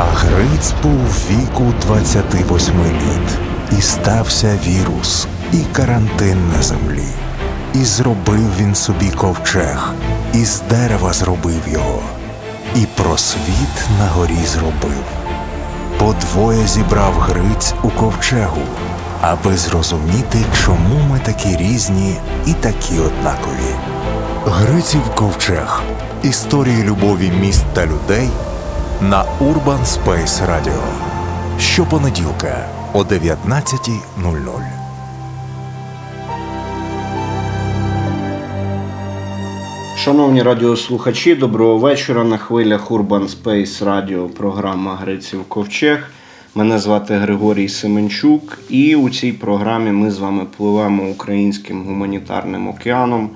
А Гриць був віку 28 літ, і стався вірус, і карантин на землі. І зробив він собі ковчег, і з дерева зробив його, і просвіт на горі зробив. Подвоє зібрав Гриць у ковчегу, аби зрозуміти, чому ми такі різні і такі однакові. Гриців ковчег. Історії любові міст та людей на Urban Space Radio. Щопонеділка о 19.00. Шановні радіослухачі, доброго вечора. На хвилях Urban Space Radio програма Гриців Ковчег. Мене звати Григорій Семенчук, і у цій програмі ми з вами пливемо українським гуманітарним океаном,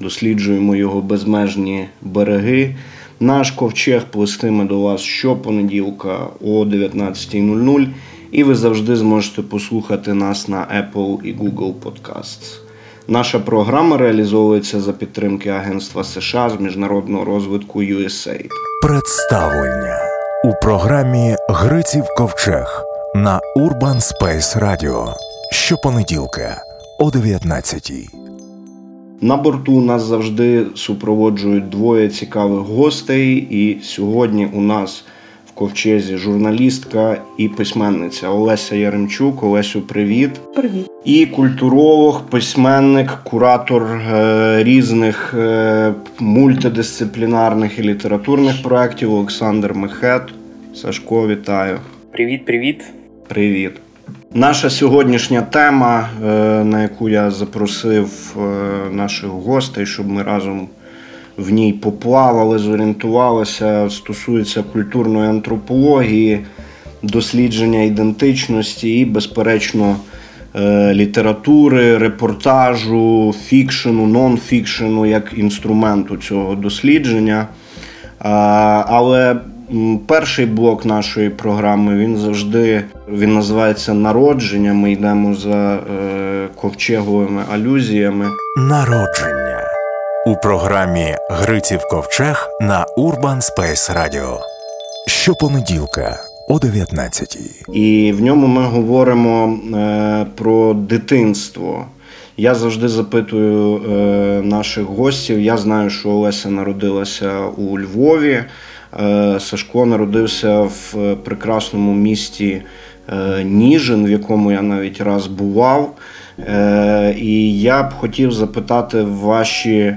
досліджуємо його безмежні береги. Наш ковчег плестиме до вас щопонеділка о 19.00, і ви завжди зможете послухати нас на Apple і Google Podcasts. Наша програма реалізовується за підтримки Агентства США з міжнародного розвитку USAID. Представлення у програмі Гриців Ковчег на Urban Space Radio. Щопонеділка о 19 На борту нас завжди супроводжують двоє цікавих гостей, і сьогодні у нас в ковчезі журналістка і письменниця Олеся Яремчук. Олесю, привіт. Привіт. І культуролог, письменник, куратор е, різних е, мультидисциплінарних і літературних проєктів Олександр Мехет. Сашко, вітаю. Привіт, привіт. Привіт. Наша сьогоднішня тема, е, на яку я запросив е, наших гостей, щоб ми разом в ній поплавали, зорієнтувалися, стосується культурної антропології, дослідження ідентичності і, безперечно, е, літератури, репортажу, фікшену, нон-фікшену як інструменту цього дослідження. Але перший блок нашої програми він завжди він називається Народження. Ми йдемо за е, ковчеговими алюзіями. Народження у програмі Гриців Ковчег на Urban Space Radio. Щопонеділка о 19 І в ньому ми говоримо е, про дитинство. Я завжди запитую е, наших гостів. Я знаю, що Олеся народилася у Львові. Е, Сашко народився в прекрасному місті е, Ніжин, в якому я навіть раз бував. Е, І я б хотів запитати ваші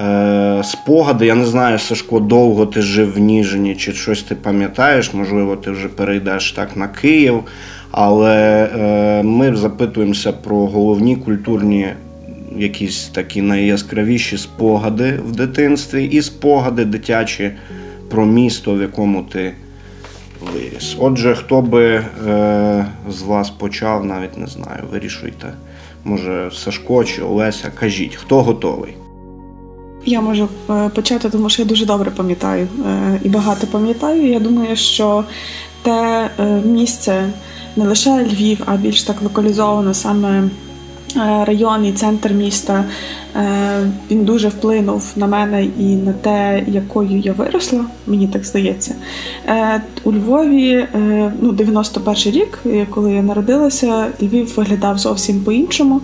е, спогади. Я не знаю, Сашко, довго ти жив в Ніжині, чи щось ти пам'ятаєш, можливо, ти вже перейдеш так на Київ. Але е, ми запитуємося про головні культурні, якісь такі найяскравіші спогади в дитинстві і спогади дитячі про місто, в якому ти виріс. Отже, хто би е, з вас почав, навіть не знаю, вирішуйте. Може, Сашко чи Олеся, кажіть, хто готовий? Я можу е, почати, тому що я дуже добре пам'ятаю е, і багато пам'ятаю. Я думаю, що те е, місце не лише Львів, а більш так локалізовано саме район і центр міста. Він дуже вплинув на мене і на те, якою я виросла, мені так здається. У Львові, ну, 91 рік, коли я народилася, Львів виглядав зовсім по-іншому.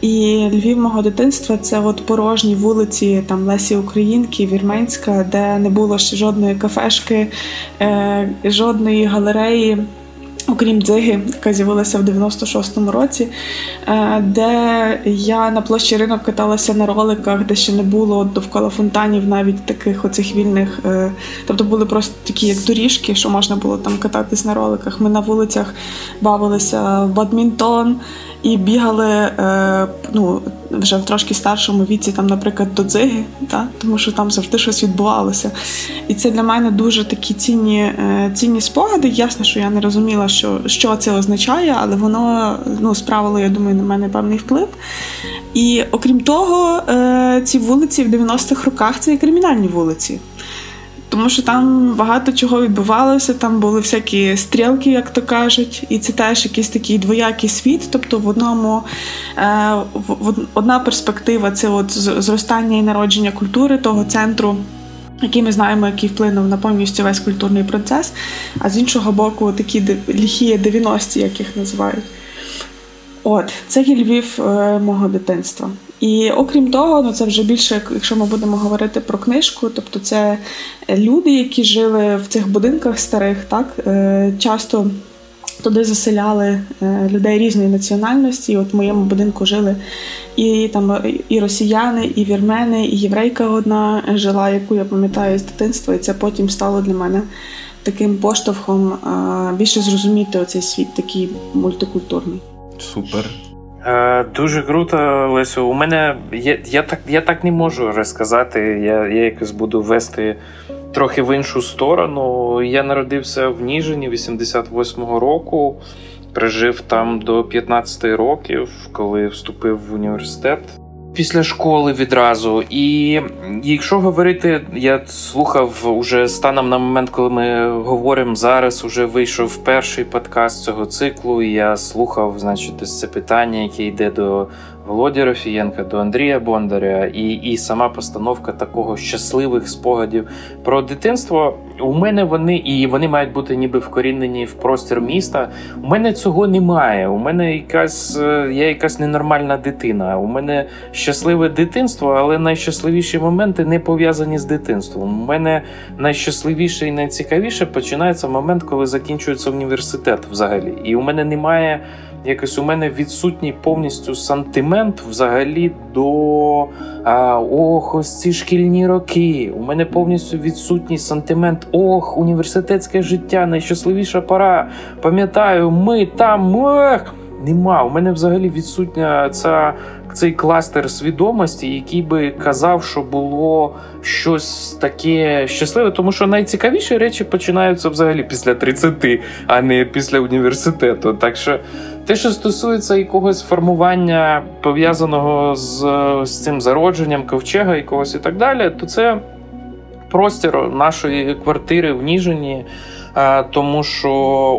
І Львів мого дитинства це от порожні вулиці там Лесі Українки, Вірменська, де не було ще жодної кафешки, е, жодної галереї. Окрім дзиги, яка з'явилася в 96-му році, е, де я на площі ринок каталася на роликах, де ще не було довкола фонтанів, навіть таких оцих вільних. Е, тобто були просто такі, як доріжки, що можна було там кататись на роликах. Ми на вулицях бавилися в бадмінтон і бігали е, ну, вже в трошки старшому віці, там, наприклад, до дзиги, та? тому що там завжди щось відбувалося. І це для мене дуже такі цінні е, цінні спогади. Ясно, що я не розуміла, що що це означає, але воно ну, справило, я думаю, на мене певний вплив. І окрім того, е, ці вулиці в 90-х роках це і кримінальні вулиці. Тому що там багато чого відбувалося, там були всякі стрілки, як то кажуть, і це теж якийсь такий двоякий світ. Тобто, в одному е, в, одна перспектива це от зростання і народження культури того центру. який ми знаємо, який вплинув на повністю весь культурний процес, а з іншого боку, такі ліхі 90-ті, як їх називають. От, це є Львів е, мого дитинства. І окрім того, ну це вже більше, якщо ми будемо говорити про книжку, тобто це люди, які жили в цих будинках старих, так е, часто туди заселяли е, людей різної національності. От в моєму будинку жили і там і росіяни, і вірмени, і єврейка одна жила, яку я пам'ятаю з дитинства, і це потім стало для мене таким поштовхом більше зрозуміти оцей світ, такий мультикультурний. Супер. Е, дуже круто, Лесю. У мене я я, так я так не можу розказати. Я я якось буду вести трохи в іншу сторону. Я народився в Ніжині 88-го року, прожив там до 15 років, коли вступив в університет після школи відразу. І якщо говорити, я слухав уже станом на момент, коли ми говоримо зараз, уже вийшов перший подкаст цього циклу. і Я слухав, значить, це питання, яке йде до Володі Рафієнка, до Андрія Бондаря, і і сама постановка такого щасливих спогадів про дитинство. У мене вони і вони мають бути ніби вкорінені в простір міста. У мене цього немає. У мене якась е, я якась ненормальна дитина. У мене щасливе дитинство, але найщасливіші моменти не пов'язані з дитинством. У мене найщасливіше і найцікавіше починається момент, коли закінчується університет взагалі. І у мене немає якось у мене відсутній повністю сантимент взагалі до а, ох, ось ці шкільні роки. У мене повністю відсутній сантимент. Ох, університетське життя, найщасливіша пора. Пам'ятаю, ми там. Ох! Нема. У мене взагалі відсутня ця цей кластер свідомості, який би казав, що було щось таке щасливе, тому що найцікавіші речі починаються взагалі після 30, а не після університету. Так що те, що стосується якогось формування пов'язаного з, з цим зародженням ковчега якогось і так далі, то це простір нашої квартири в Ніжині. Тому що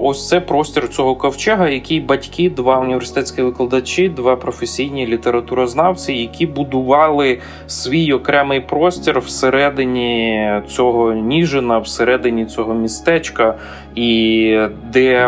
ось це простір цього ковчега, який батьки, два університетські викладачі, два професійні літературознавці, які будували свій окремий простір всередині цього Ніжина, всередині цього містечка, і де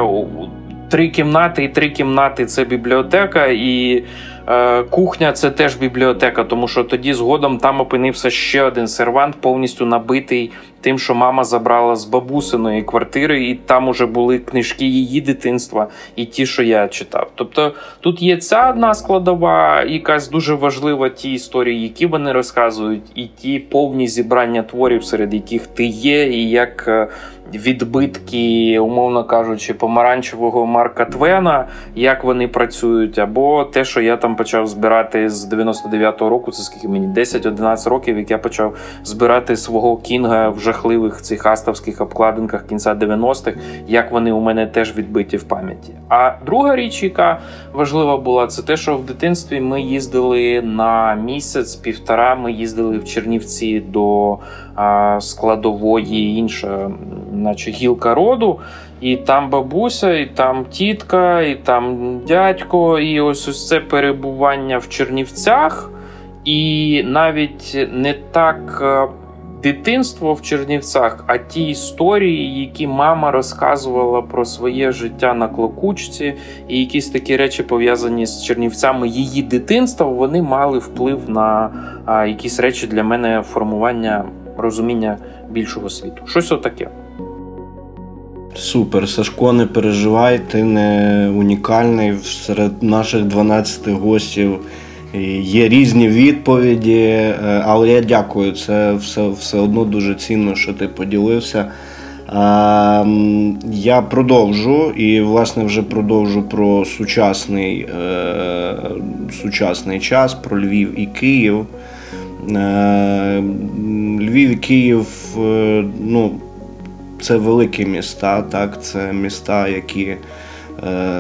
три кімнати і три кімнати це бібліотека, і е, кухня це теж бібліотека, тому що тоді згодом там опинився ще один сервант, повністю набитий тим, що мама забрала з бабусиної квартири, і там уже були книжки її дитинства і ті, що я читав. Тобто тут є ця одна складова, якась дуже важлива ті історії, які вони розказують, і ті повні зібрання творів, серед яких ти є, і як е, відбитки, умовно кажучи, помаранчевого Марка Твена, як вони працюють, або те, що я там почав збирати з 99-го року, це скільки мені 10-11 років, як я почав збирати свого кінга в жахливих цих астовських обкладинках кінця 90-х, як вони у мене теж відбиті в пам'яті. А друга річ, яка важлива була, це те, що в дитинстві ми їздили на місяць-півтора. Ми їздили в Чернівці до складової інша наче гілка роду, і там бабуся, і там тітка, і там дядько, і ось ось це перебування в Чернівцях, і навіть не так. Дитинство в Чернівцях, а ті історії, які мама розказувала про своє життя на клокучці, і якісь такі речі пов'язані з Чернівцями її дитинства, вони мали вплив на якісь речі для мене формування розуміння більшого світу. Щось отаке. Супер, Сашко, не переживай, ти не унікальний. Серед наших 12 гостів є різні відповіді, е, але я дякую. Це все все одно дуже цінно, що ти поділився. Я продовжу і, власне, вже продовжу про сучасний е, сучасний час, про Львів і Київ. Е, Львів і Київ, ну це великі міста, так, це міста, які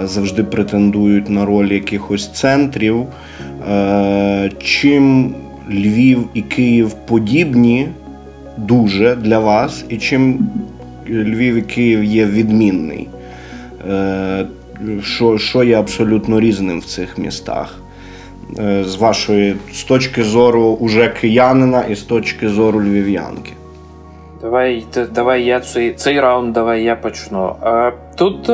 завжди претендують на роль якихось центрів. Е, Чим Львів і Київ подібні дуже для вас, і чим Львів і Київ є відмінний, е, що що є абсолютно різним в цих містах. Е, з вашої з точки зору уже киянина і з точки зору львів'янки. Давай давай я цей цей раунд, давай я почну. Тут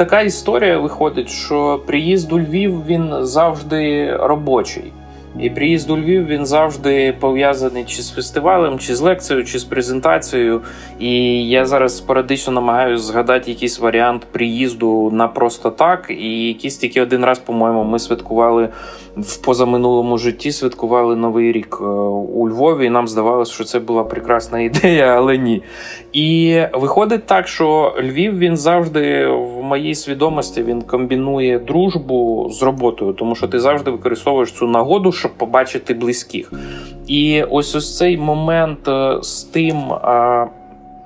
така історія виходить, що приїзд у Львів він завжди робочий. І приїзд у Львів він завжди пов'язаний чи з фестивалем, чи з лекцією, чи з презентацією. І я зараз спорадично намагаюся згадати якийсь варіант приїзду на просто так. І якийсь тільки один раз, по-моєму, ми святкували в позаминулому житті, святкували Новий рік е, у Львові. І нам здавалося, що це була прекрасна ідея, але ні. І виходить так, що Львів він завжди в моїй свідомості він комбінує дружбу з роботою, тому що ти завжди використовуєш цю нагоду, щоб побачити близьких. І ось ось цей момент е, з тим,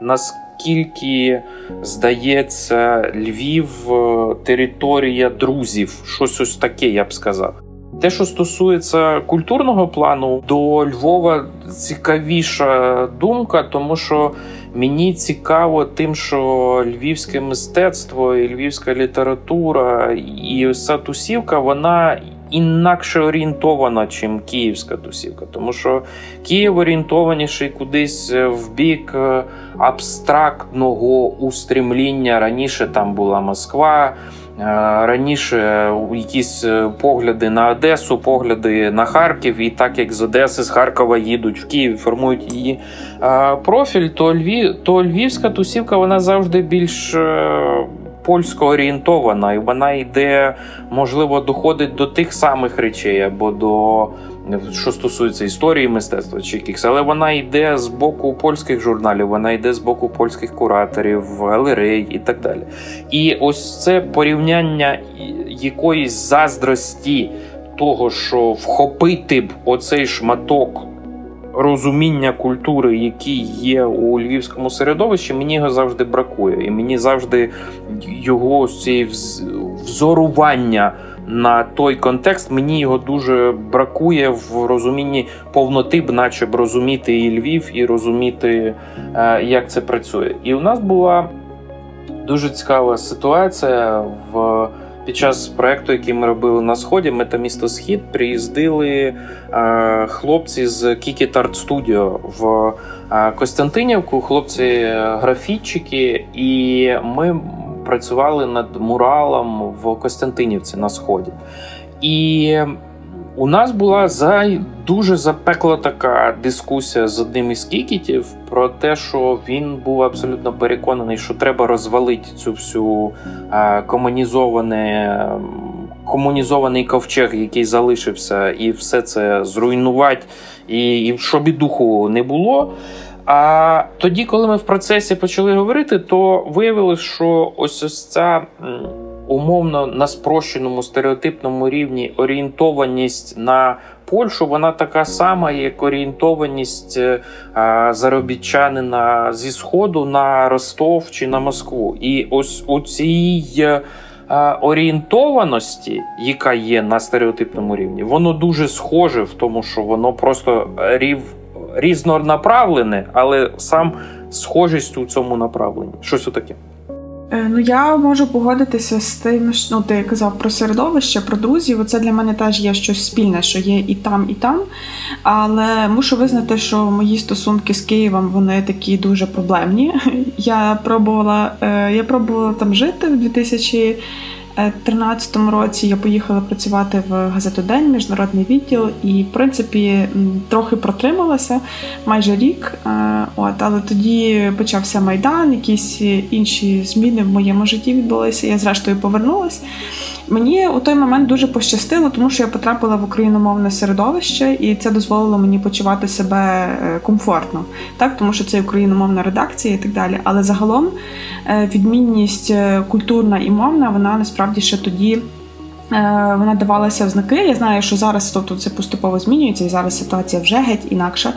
наскільки здається, Львів е, територія друзів, щось ось таке, я б сказав. Те, що стосується культурного плану, до Львова цікавіша думка, тому що мені цікаво тим, що львівське мистецтво і львівська література і вся тусівка, вона інакше орієнтована, чим київська тусівка. Тому що Київ орієнтованіший кудись в бік е, абстрактного устрімління. Раніше там була Москва. Е, раніше якісь е, погляди на Одесу, погляди на Харків, і так як з Одеси, з Харкова їдуть в Київ, формують її. Е, профіль, то Львів, то львівська тусівка вона завжди більш польсько орієнтована, і вона йде, можливо, доходить до тих самих речей або до що стосується історії мистецтва чи якихось, але вона йде з боку польських журналів, вона йде з боку польських кураторів, галерей і так далі. І ось це порівняння якоїсь заздрості того, що вхопити б оцей шматок. Розуміння культури, який є у львівському середовищі, мені його завжди бракує, і мені завжди його ось цієї взорування на той контекст. Мені його дуже бракує в розумінні повноти, б наче б розуміти і Львів, і розуміти, е, як це працює. І у нас була дуже цікава ситуація в. Під час проекту, який ми робили на сході, метамісто Схід, приїздили е, хлопці з Kiki Art Studio в е, Костянтинівку, хлопці графітчики, і ми працювали над муралом в Костянтинівці на сході. І у нас була за дуже запекла така дискусія з одним із кікітів про те, що він був абсолютно переконаний, що треба розвалити цю всю а, комунізоване. Комунізований ковчег, який залишився, і все це зруйнувати, і, і щоб і духу не було. А тоді, коли ми в процесі почали говорити, то виявилось, що ось ось ця умовно на спрощеному стереотипному рівні орієнтованість на Польщу, вона така сама, як орієнтованість е, заробітчанина зі сходу на Ростов чи на Москву. І ось у цій е, орієнтованості, яка є на стереотипному рівні, воно дуже схоже в тому, що воно просто рів різнонаправлене, але сам схожість у цьому направленні. Щось отаке. Е, ну, я можу погодитися з тим, що ну, ти казав про середовище, про друзів. Це для мене теж є щось спільне, що є і там, і там. Але мушу визнати, що мої стосунки з Києвом вони такі дуже проблемні. Я пробувала, е, я пробувала там жити в 2000 2013 році я поїхала працювати в газету День, міжнародний відділ, і в принципі трохи протрималася майже рік. Е, от, але тоді почався майдан, якісь інші зміни в моєму житті відбулися. Я зрештою повернулася. Мені у той момент дуже пощастило, тому що я потрапила в україномовне середовище, і це дозволило мені почувати себе е, комфортно, так тому що це україномовна редакція і так далі. Але загалом е, відмінність е, культурна і мовна вона насправді ще тоді. Е, вона давалася в знаки. Я знаю, що зараз тобто, це поступово змінюється, і зараз ситуація вже геть інакша.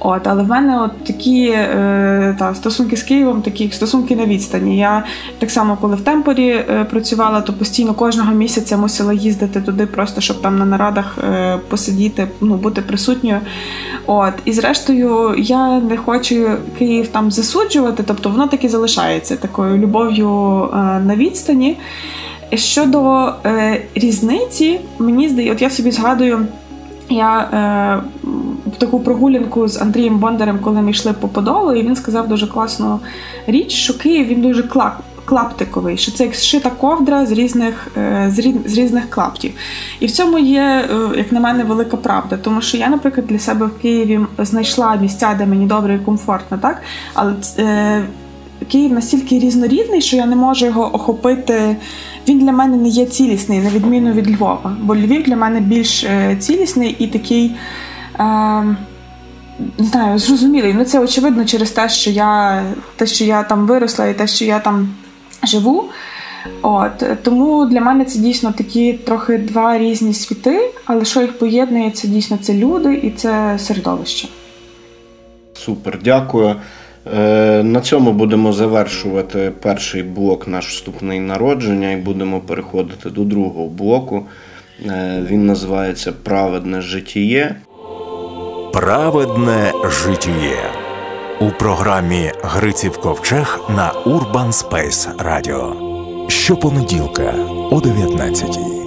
От, Але в мене от такі е, та, стосунки з Києвом, такі стосунки на відстані. Я так само, коли в темпорі е, працювала, то постійно кожного місяця мусила їздити туди, просто щоб там на нарадах посидіти, ну, бути присутньою. От, І зрештою, я не хочу Київ там засуджувати, тобто воно таки залишається такою любов'ю на відстані. Щодо е, різниці, мені здається, от я собі згадую, я е, таку прогулянку з Андрієм Бондарем, коли ми йшли по Подолу, і він сказав дуже класну річ, що Київ він дуже клак. Клаптиковий, що це як зшита ковдра з різних е, з різних клаптів. І в цьому є, е, як на мене, велика правда. Тому що я, наприклад, для себе в Києві знайшла місця, де мені добре і комфортно, так? Але е, Київ настільки різнорідний, що я не можу його охопити. Він для мене не є цілісний, на відміну від Львова. Бо Львів для мене більш е, цілісний і такий. Е, не знаю, зрозумілий. Ну це очевидно через те, що я те, що я там виросла, і те, що я там живу. От Тому для мене це дійсно такі трохи два різні світи, але що їх поєднує, це дійсно це люди і це середовище. Супер, дякую. Е, на цьому будемо завершувати перший блок наш вступний народження і будемо переходити до другого блоку. Е, він називається Праведне життєє. Праведне життєє у програмі Гриців Ковчег на Urban Space Radio. Щопонеділка о 19-й.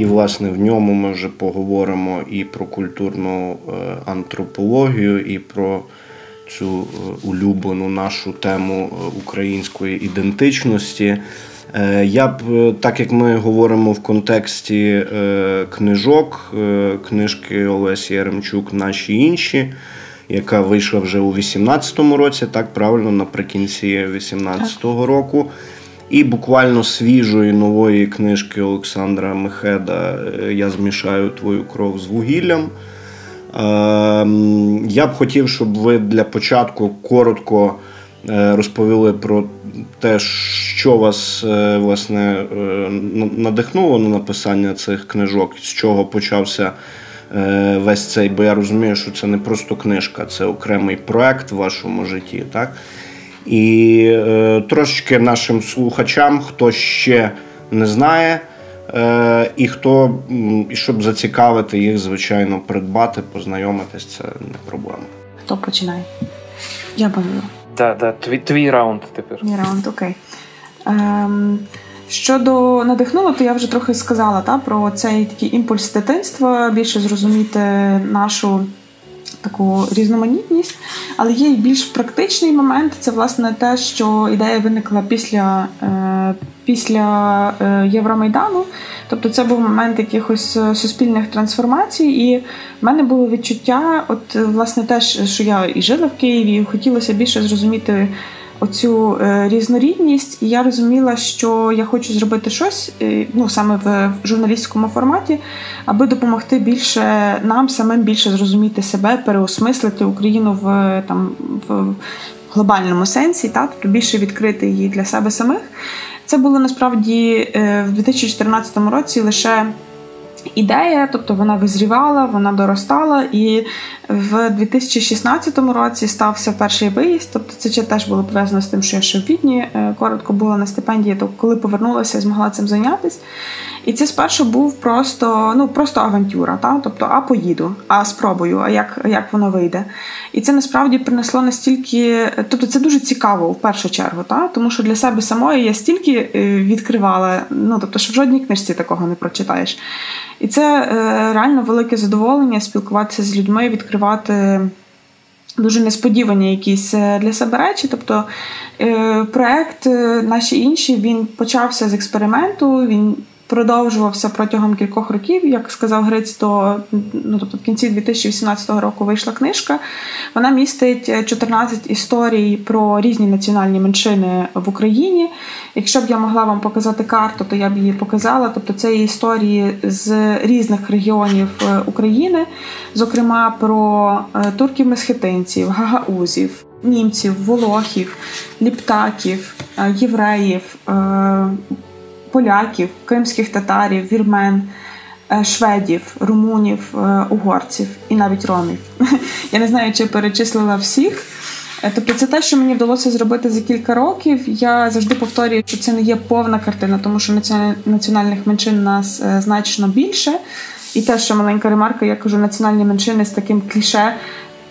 І, власне, в ньому ми вже поговоримо і про культурну е, антропологію, і про цю е, улюблену нашу тему е, української ідентичності. Е, я б, так як ми говоримо в контексті книжок, книжки Олесі Яремчук, наші інші, яка вийшла вже у 18-му році, так правильно, наприкінці 18-го року. І буквально свіжої нової книжки Олександра Мехеда Я змішаю твою кров з вугіллям. Ем, я б хотів, щоб ви для початку коротко е, розповіли про те, що вас е, власне е, надихнуло на написання цих книжок, з чого почався весь цей, бо я розумію, що це не просто книжка, це окремий проект в вашому житті. так? І трошечки нашим слухачам, хто ще не знає. Е, і хто, і щоб зацікавити їх, звичайно, придбати, познайомитись, це не проблема. Хто починає? Я бажаю. Так, так, твій, твій раунд тепер. Мій раунд, окей. Ем, Щодо надихнуло, то я вже трохи сказала та, про цей такий імпульс дитинства, більше зрозуміти нашу таку різноманітність. Але є і більш практичний момент це власне те, що ідея виникла після е, після е, Євромайдану. Тобто це був момент якихось е, суспільних трансформацій, і в мене було відчуття, от власне те, що я і жила в Києві, і хотілося більше зрозуміти оцю е, різнорідність, і я розуміла, що я хочу зробити щось, е, ну саме в журналістському форматі, аби допомогти більше нам самим більше зрозуміти себе, переосмислити Україну в там в глобальному сенсі, та тобто більше відкрити її для себе самих. Це було насправді е, в 2014 році лише ідея, тобто вона визрівала, вона доростала, і в 2016 році стався перший виїзд. Тобто це теж було пов'язано з тим, що я ще в Відні е, коротко була на стипендії, то коли повернулася, змогла цим зайнятися. І це спершу був просто ну просто авантюра. Та? Тобто, а поїду, а спробую, а як як воно вийде. І це насправді принесло настільки, тобто це дуже цікаво в першу чергу, та? тому що для себе самої я стільки е, відкривала, ну тобто, що в жодній книжці такого не прочитаєш. І це е, реально велике задоволення спілкуватися з людьми, відкривати. Дуже несподівані якісь е, для себе речі. Тобто е, проект наші інші він почався з експерименту. Він продовжувався протягом кількох років. Як сказав Гриць, то ну тобто в кінці 2018 року вийшла книжка. Вона містить 14 історій про різні національні меншини в Україні. Якщо б я могла вам показати карту, то я б її показала. Тобто це є історії з різних регіонів е, України, зокрема про е, турків-месхетинців, гагаузів. Німців, волохів, ліптаків, е, євреїв, поляків, кримських татарів, вірмен, е, шведів, румунів, е, угорців і навіть ромів. Я не знаю, чи перечислила всіх. Е, тобто, це те, що мені вдалося зробити за кілька років. Я завжди повторюю, що це не є повна картина, тому що національних меншин у нас значно більше. І те, що маленька ремарка, я кажу, національні меншини з таким кліше,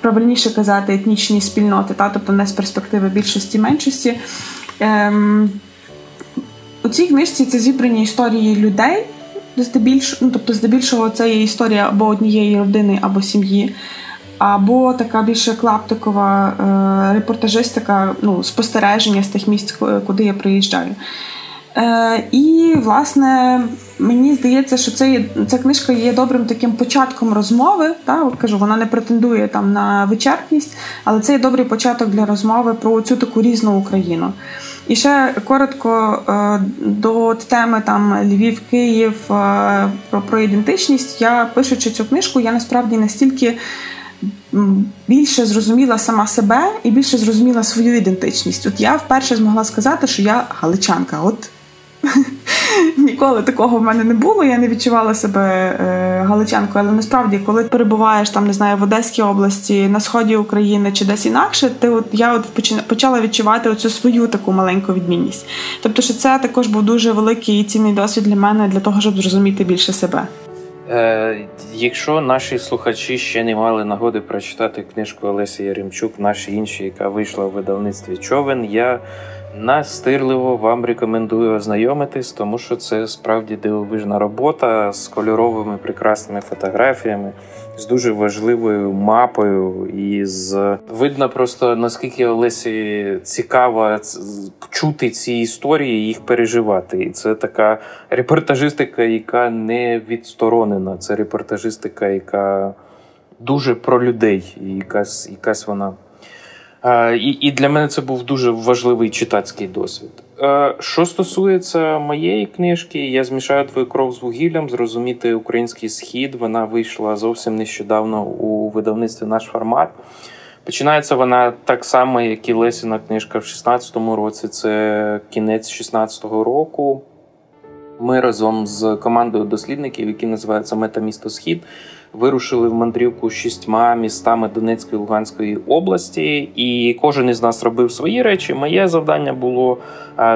правильніше казати, етнічні спільноти, та тобто не з перспективи більшості меншості. Ем, у цій книжці це зібрані історії людей, здебільшого, ну, тобто, здебільшого, це є історія або однієї родини, або сім'ї. або така більше клаптикова е, репортажистика, ну, спостереження з тих місць, куди я приїжджаю. Е, І, власне, мені здається, що це ця книжка є добрим таким початком розмови. Та? Кажу, вона не претендує там на вичерпність, але це є добрий початок для розмови про цю таку різну Україну. І ще коротко е, до теми там Львів, Київ е, про, про ідентичність. Я пишучи цю книжку, я насправді настільки. Більше зрозуміла сама себе і більше зрозуміла свою ідентичність. От я вперше змогла сказати, що я галичанка. От Ніколи такого в мене не було. Я не відчувала себе е, галичанкою, але насправді, коли перебуваєш там, не знаю, в Одеській області, на сході України чи десь інакше, ти от я от почала відчувати оцю свою таку маленьку відмінність. Тобто, що це також був дуже великий і цінний досвід для мене для того, щоб зрозуміти більше себе. Е, Якщо наші слухачі ще не мали нагоди прочитати книжку Олесі Яремчук, наші інші, яка вийшла в видавництві човен, я Настирливо вам рекомендую ознайомитись, тому що це справді дивовижна робота з кольоровими прекрасними фотографіями, з дуже важливою мапою. І з видно просто наскільки Олесі цікаво чути ці історії, їх переживати. І це така репортажистика, яка не відсторонена. Це репортажистика, яка дуже про людей, і якась, якась вона. І і для мене це був дуже важливий читацький досвід. Що стосується моєї книжки, я змішаю твою кров з вугіллям, зрозуміти український схід. Вона вийшла зовсім нещодавно у видавництві наш формат. Починається вона так само, як і Лесіна книжка в 16-му році. Це кінець 16-го року. Ми разом з командою дослідників, які називаються Метамісто Схід вирушили в мандрівку шістьма містами Донецької та Луганської області, і кожен із нас робив свої речі. Моє завдання було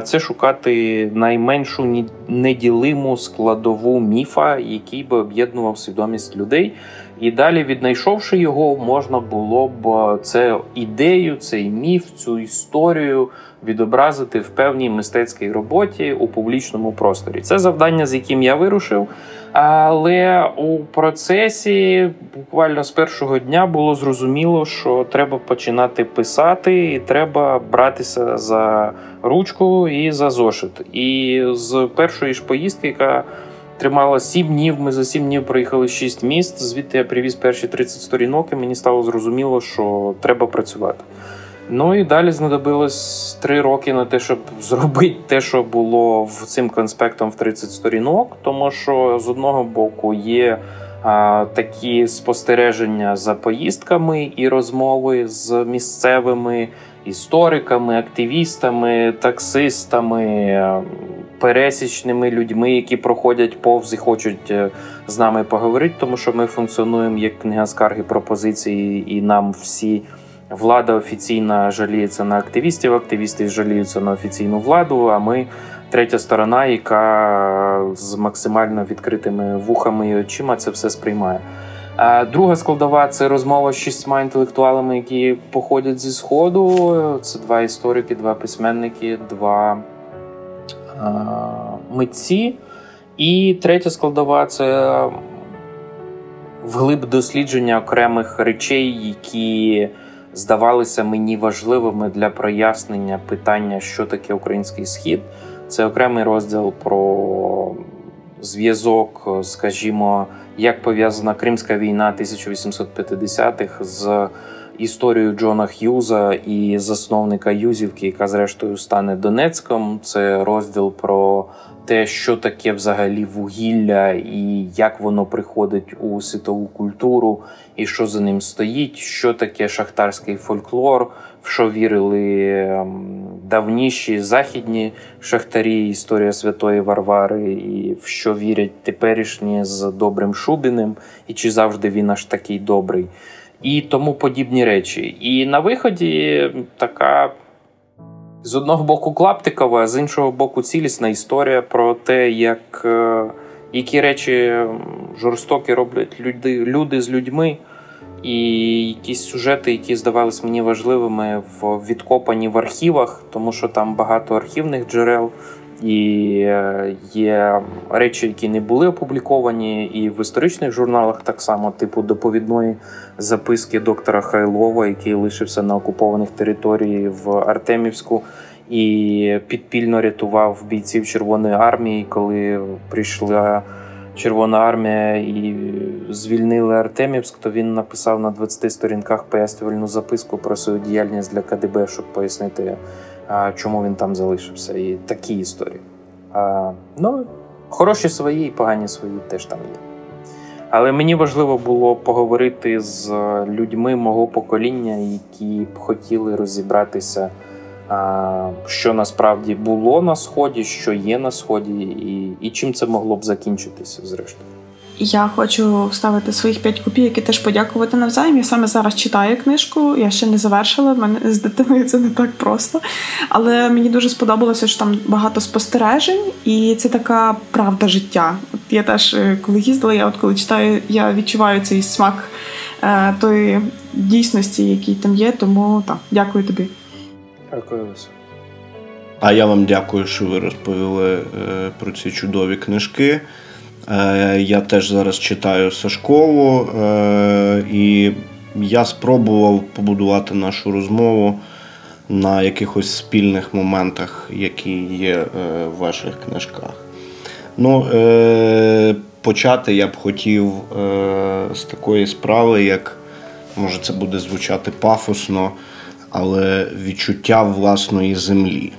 це шукати найменшу неділиму складову міфа, який би об'єднував свідомість людей. І далі, віднайшовши його, можна було б це ідею, цей міф, цю історію відобразити в певній мистецькій роботі у публічному просторі. Це завдання, з яким я вирушив. Але у процесі буквально з першого дня було зрозуміло, що треба починати писати, і треба братися за ручку і за зошит. І з першої ж поїздки, яка тримала сім днів, ми за сім днів проїхали шість міст. Звідти я привіз перші 30 сторінок, і мені стало зрозуміло, що треба працювати. Ну і далі знадобилось три роки на те, щоб зробити те, що було в цим конспектом в 30 сторінок. Тому що з одного боку є такі спостереження за поїздками і розмови з місцевими істориками, активістами, таксистами, пересічними людьми, які проходять повз і хочуть е, з нами поговорити, тому що ми функціонуємо як книга скарги пропозиції, і нам всі. Влада офіційна жаліється на активістів, активісти жаліються на офіційну владу. А ми третя сторона, яка з максимально відкритими вухами і очима це все сприймає. А Друга складова це розмова з шістьма інтелектуалами, які походять зі сходу. Це два історики, два письменники, два а, митці. І третя складова це вглиб дослідження окремих речей, які здавалися мені важливими для прояснення питання, що таке український схід. Це окремий розділ про зв'язок, скажімо, як пов'язана Кримська війна 1850-х з історією Джона Х'юза і засновника Юзівки, яка зрештою стане Донецьком. Це розділ про те, що таке взагалі вугілля, і як воно приходить у світову культуру, і що за ним стоїть, що таке шахтарський фольклор, в що вірили ем, давніші західні шахтарі, історія святої Варвари, і в що вірять теперішні з добрим Шубіним, і чи завжди він аж такий добрий. І тому подібні речі. І на виході така з одного боку клаптикова, а з іншого боку, цілісна історія про те, як, е, які речі жорстокі роблять люди, люди з людьми, і якісь сюжети, які здавались мені важливими в відкопані в архівах, тому що там багато архівних джерел, І е, є речі, які не були опубліковані, і в історичних журналах так само, типу доповідної записки доктора Хайлова, який лишився на окупованих територіях в Артемівську і підпільно рятував бійців Червоної армії, коли прийшла Червона армія і звільнили Артемівськ, то він написав на 20 сторінках пояснювальну записку про свою діяльність для КДБ, щоб пояснити, чому він там залишився. І такі історії. Ну, хороші свої і погані свої теж там є. Але мені важливо було поговорити з людьми мого покоління, які б хотіли розібратися що насправді було на сході, що є на сході, і, і чим це могло б закінчитися, зрештою. Я хочу вставити своїх п'ять копійок і теж подякувати навзаєм. Я саме зараз читаю книжку, я ще не завершила. В мене з дитиною це не так просто. Але мені дуже сподобалося, що там багато спостережень, і це така правда життя. От я теж е, коли їздила, я от коли читаю, я відчуваю цей смак е, тої дійсності, який там є. Тому так, дякую тобі. Дякую. А я вам дякую, що ви розповіли е, про ці чудові книжки. Е, я теж зараз читаю Сашкову, е, і я спробував побудувати нашу розмову на якихось спільних моментах, які є в ваших книжках. Ну, Почати я б хотів з такої справи, як може це буде звучати пафосно але відчуття власної землі.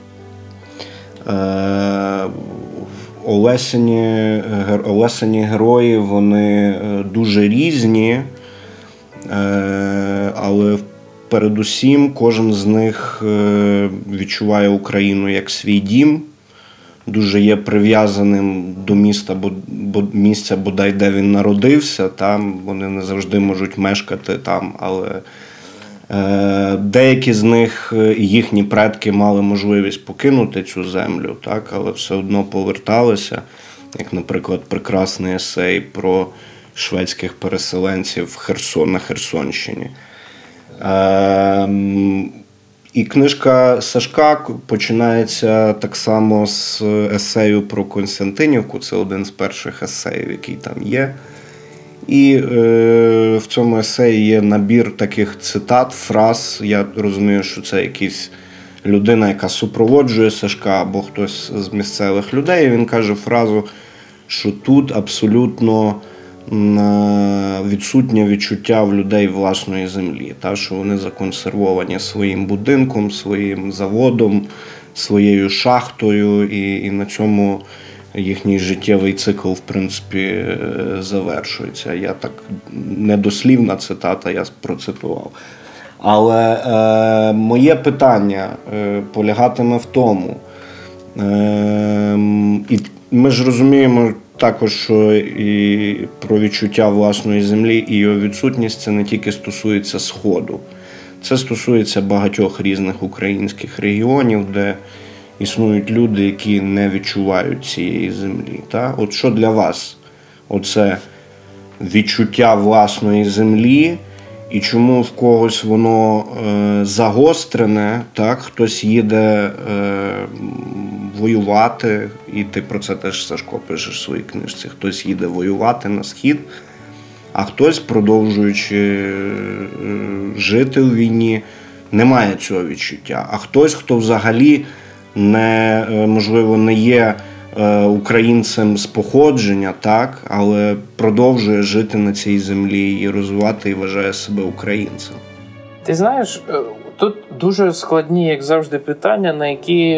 Е, Олесені, Олесені герої вони е, дуже різні, е, але передусім кожен з них відчуває Україну як свій дім, дуже є прив'язаним до міста, бо місця бодай де він народився. Там вони не завжди можуть мешкати там, але Е, деякі з них е, їхні предки мали можливість покинути цю землю, так, але все одно поверталися, як, наприклад, прекрасний есей про шведських переселенців Херсон на Херсонщині. Ем, і книжка Сашка починається так само з есею про Константинівку. Це один з перших есеїв, який там є. І е, в цьому есеї є набір таких цитат, фраз. Я розумію, що це якась людина, яка супроводжує Сашка або хтось з місцевих людей. І Він каже фразу, що тут абсолютно відсутнє відчуття в людей власної землі, та, що вони законсервовані своїм будинком, своїм заводом, своєю шахтою, і, і на цьому їхній життєвий цикл, в принципі, е, завершується. Я так недослівна цитата, я процитував. Але е, моє питання е, полягатиме в тому, е, і ми ж розуміємо також, що і про відчуття власної землі і його відсутність це не тільки стосується Сходу, це стосується багатьох різних українських регіонів, де існують люди, які не відчувають цієї землі. Так? От що для вас оце відчуття власної землі, і чому в когось воно е, загострене, так? хтось їде е, воювати, і ти про це теж Сашко пишеш в своїй книжці. Хтось їде воювати на схід, а хтось, продовжуючи е, жити в війні, не має цього відчуття. А хтось, хто взагалі не е, можливо не є е, українцем з походження, так, але продовжує жити на цій землі і розвивати і вважає себе українцем. Ти знаєш, е, тут дуже складні, як завжди, питання, на які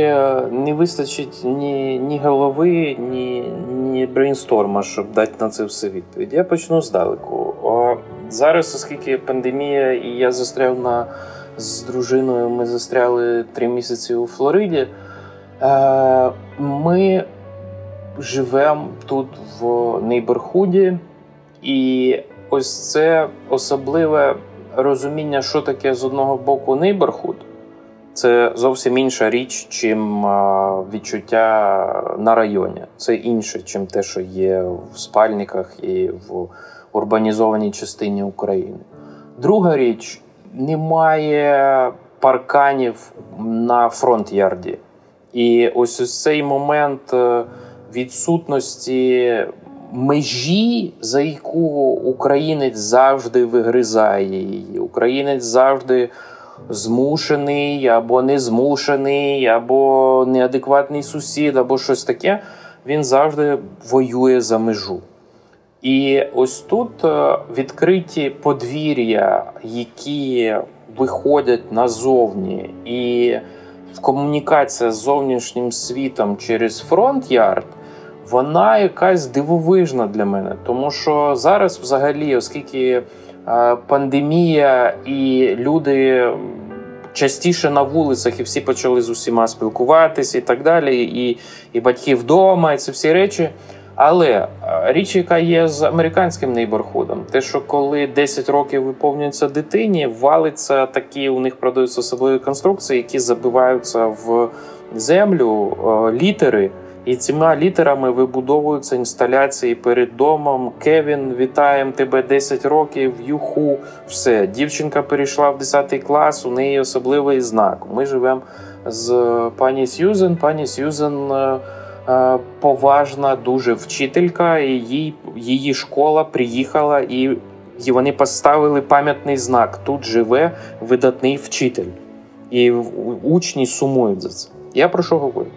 не вистачить ні ні голови, ні ні брейнсторма, щоб дати на це все відповідь. Я почну здалеку. Зараз, оскільки пандемія, і я застряв на з дружиною, ми застряли три місяці у Флориді. Е, ми живемо тут в нейборхуді, і ось це особливе розуміння, що таке з одного боку нейборхуд. Це зовсім інша річ, чим е, відчуття на районі. Це інше, чим те, що є в спальниках і в урбанізованій частині України. Друга річ немає парканів на фронт-ярді. І ось ось цей момент е, відсутності межі, за яку українець завжди вигризає її. Українець завжди змушений або не змушений, або неадекватний сусід, або щось таке. Він завжди воює за межу. І ось тут е, відкриті подвір'я, які виходять назовні, і комунікація з зовнішнім світом через фронт-ярд, вона якась дивовижна для мене. Тому що зараз, взагалі, оскільки е, пандемія і люди частіше на вулицях, і всі почали з усіма спілкуватися і так далі, і, і батьки вдома, і ці всі речі. Але е, річ, яка є з американським нейборхудом, те, що коли 10 років виповнюється дитині, валиться такі, у них продаються особливі конструкції, які забиваються в землю е, літери. І цими літерами вибудовуються інсталяції перед домом. Кевін, вітаємо тебе 10 років, юху. Все, дівчинка перейшла в 10 клас, у неї особливий знак. Ми живемо з пані Сьюзен. Пані Сьюзен е, е, поважна, дуже вчителька, і її, її школа приїхала і. І вони поставили пам'ятний знак. Тут живе видатний вчитель. І учні сумують за це. Я про що говорю?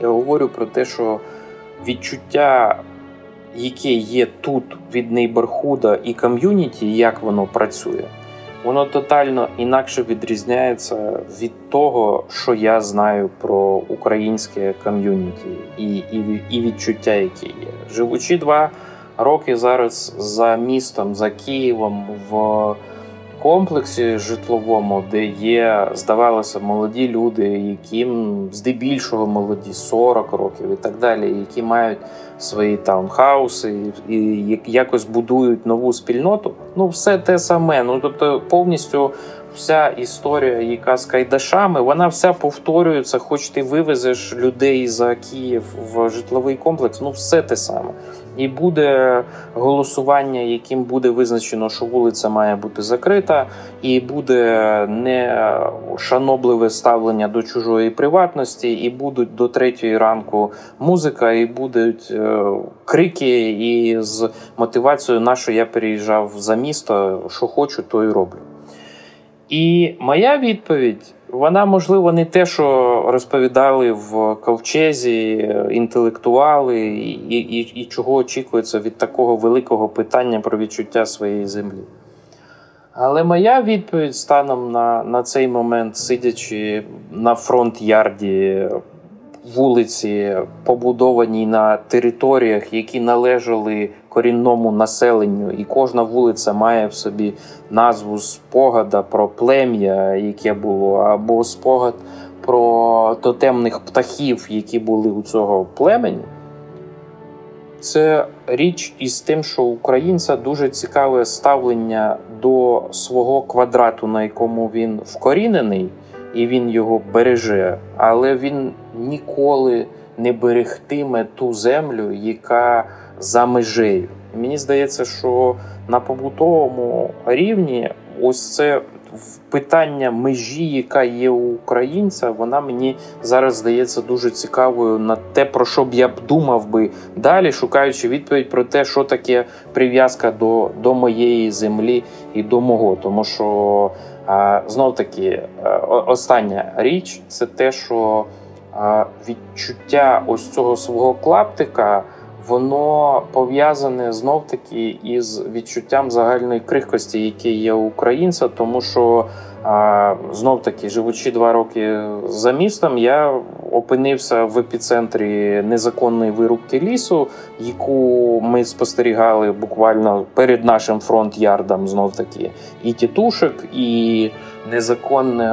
Я говорю про те, що відчуття, яке є тут від нейборхуда і ком'юніті, як воно працює, воно тотально інакше відрізняється від того, що я знаю про українське ком'юніті і, і, і відчуття, які є. Живучи два роки зараз за містом, за Києвом в комплексі житловому, де є, здавалося, молоді люди, яким здебільшого молоді 40 років і так далі, які мають свої таунхауси і якось будують нову спільноту. Ну, все те саме. Ну тобто, повністю вся історія, яка з Кайдашами, вона вся повторюється, хоч ти вивезеш людей за Київ в житловий комплекс, ну все те саме. І буде голосування, яким буде визначено, що вулиця має бути закрита, і буде нешанобливе ставлення до чужої приватності, і будуть до третьої ранку музика, і будуть е, крики, і з мотивацією, на що я переїжджав за місто, що хочу, то і роблю. І моя відповідь, вона, можливо, не те, що розповідали в ковчезі інтелектуали, і, і, і чого очікується від такого великого питання про відчуття своєї землі. Але моя відповідь станом на на цей момент, сидячи на фронт-ярді вулиці, побудованій на територіях, які належали корінному населенню, і кожна вулиця має в собі назву спогада про плем'я, яке було, або спогад про тотемних птахів, які були у цього племені. Це річ із тим, що українця дуже цікаве ставлення до свого квадрату, на якому він вкорінений, і він його береже, але він ніколи не берегтиме ту землю, яка за межею. Мені здається, що на побутовому рівні ось це питання межі, яка є у українця, вона мені зараз здається дуже цікавою на те, про що б я б думав би далі, шукаючи відповідь про те, що таке прив'язка до до моєї землі і до мого. Тому що знов таки остання річ це те, що відчуття ось цього свого клаптика воно пов'язане знов таки із відчуттям загальної крихкості, яке є у українця, тому що знов таки, живучи два роки за містом, я опинився в епіцентрі незаконної вирубки лісу, яку ми спостерігали буквально перед нашим фронт-ярдом, знов таки, і тітушек, і незаконний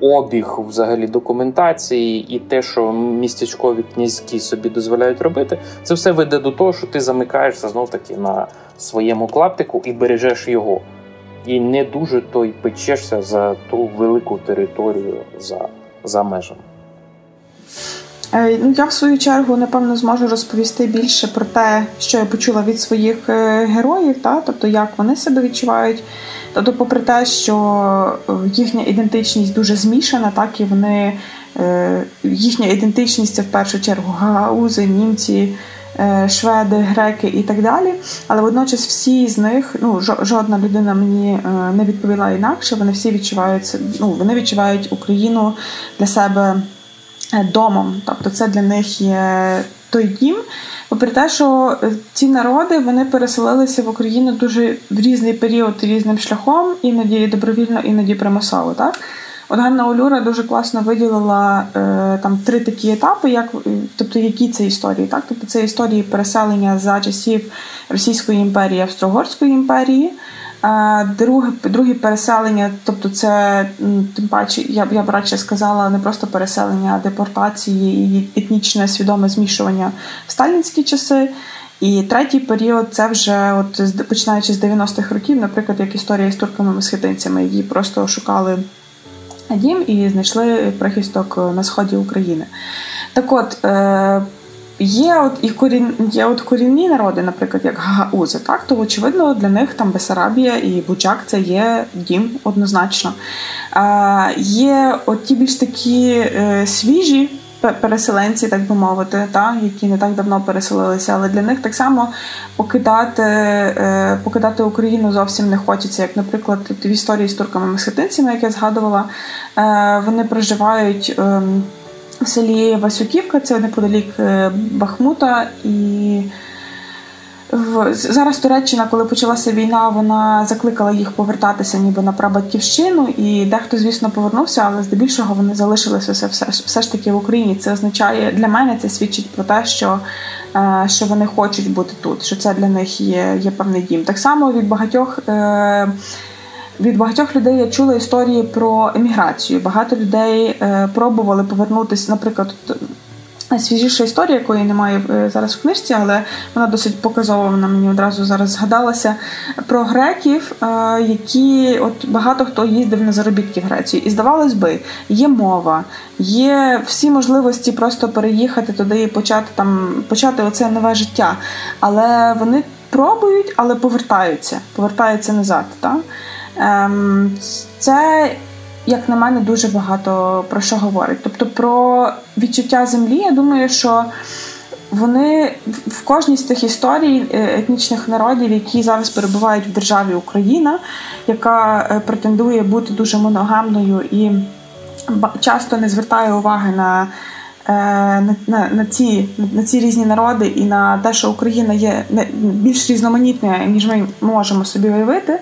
обіг взагалі документації, і те, що містечкові князьки собі дозволяють робити, це все веде до того, що ти замикаєшся знов таки на своєму клаптику і бережеш його і не дуже той печешся за ту велику територію за, за межами. Е, ну, я в свою чергу напевно зможу розповісти більше про те, що я почула від своїх е, героїв, та? тобто як вони себе відчувають. Тобто, попри те, що е, їхня ідентичність дуже змішана, так і вони їхня ідентичність це в першу чергу гагаузи, німці. Шведи, греки і так далі, але водночас всі з них, ну жодна людина мені не відповіла інакше. Вони всі відчувають ну, вони відчувають Україну для себе домом. Тобто, це для них є той дім. Попри те, що ці народи вони переселилися в Україну дуже в різний період різним шляхом, іноді добровільно, іноді примусово. Так? От Ганна Олюра дуже класно виділила е, там три такі етапи, як тобто які це історії. Так? Тобто це історії переселення за часів Російської імперії, Австро-Угорської імперії. Друге друге переселення, тобто це тим паче, я б я б радше сказала, не просто переселення, а депортації і етнічне свідоме змішування в сталінські часи. І третій період це вже от починаючи з 90-х років, наприклад, як історія з турками-месхетинцями, які просто шукали дім і знайшли прихисток на сході України. Так от. Є от і корін, є от корінні народи, наприклад, як Гагаузи, так то очевидно для них там Бесарабія і Бучак це є дім однозначно. А, Є от ті більш такі е, свіжі переселенці, так би мовити, та, які не так давно переселилися, але для них так само покидати е, покидати Україну зовсім не хочеться. Як, наприклад, в історії з турками-месхетинцями, як я згадувала, е, вони проживають. Е, в селі Васюківка, це неподалік е, Бахмута. І зараз Туреччина, коли почалася війна, вона закликала їх повертатися ніби на прабатьківщину, і дехто, звісно, повернувся, але здебільшого вони залишилися все, все, все ж таки в Україні. Це означає для мене це свідчить про те, що е, що вони хочуть бути тут, що це для них є є певний дім. Так само від багатьох. Е, від багатьох людей я чула історії про еміграцію. Багато людей е, пробували повернутися, наприклад. Свіжіша історія, якої немає е, зараз в книжці, але вона досить показова. Вона мені одразу зараз згадалася про греків, е, які от багато хто їздив на заробітки в Грецію. І здавалось би, є мова, є всі можливості просто переїхати туди і почати там почати оце нове життя. Але вони пробують, але повертаються, повертаються назад. Так? Ем, це, як на мене, дуже багато про що говорить. Тобто про відчуття землі, я думаю, що вони в кожній з тих історій е, етнічних народів, які зараз перебувають в державі Україна, яка е, претендує бути дуже моногамною і часто не звертає уваги на на на, на, ці на ці різні народи і на те, що Україна є більш різноманітною, ніж ми можемо собі уявити,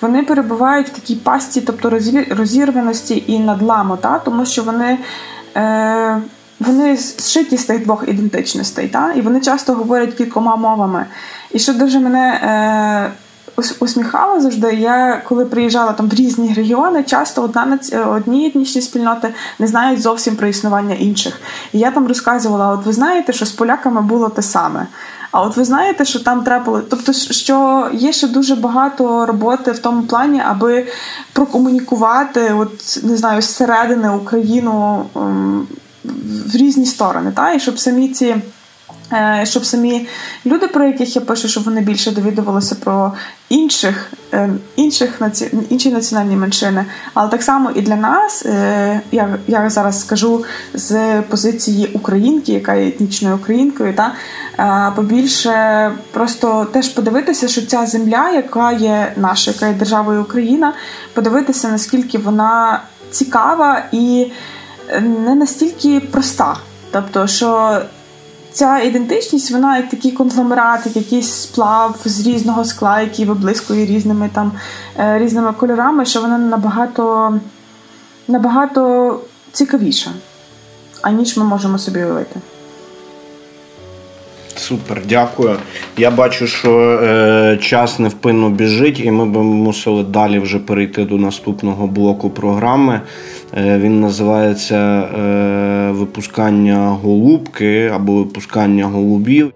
вони перебувають в такій пасті, тобто розірваності і надламу, та? тому що вони. Е, вони зшиті з тих двох ідентичностей, та? і вони часто говорять кількома мовами. І що дуже мене е, усміхала завжди. Я коли приїжджала там в різні регіони, часто одна одні етнічні спільноти не знають зовсім про існування інших. І я там розказувала: от ви знаєте, що з поляками було те саме. А от ви знаєте, що там треба, тобто, що є ще дуже багато роботи в тому плані, аби прокомунікувати, от не знаю, зсередини Україну ем, в різні сторони, та і щоб самі ці. Е, щоб самі люди, про яких я пишу, щоб вони більше довідувалися про інших е, інших інші національні меншини, але так само і для нас, е, я я зараз скажу з позиції українки, яка є етнічною українкою, та побільше просто теж подивитися, що ця земля, яка є наша, яка є державою Україна, подивитися наскільки вона цікава і не настільки проста, тобто що ця ідентичність, вона як такий конгломерат, як якийсь сплав з різного скла, який виблискує різними там е, різними кольорами, що вона набагато набагато цікавіша, аніж ми можемо собі уявити. Супер, дякую. Я бачу, що е, час невпинно біжить, і ми б мусили далі вже перейти до наступного блоку програми. Е, він називається е, Випускання голубки або випускання голубів.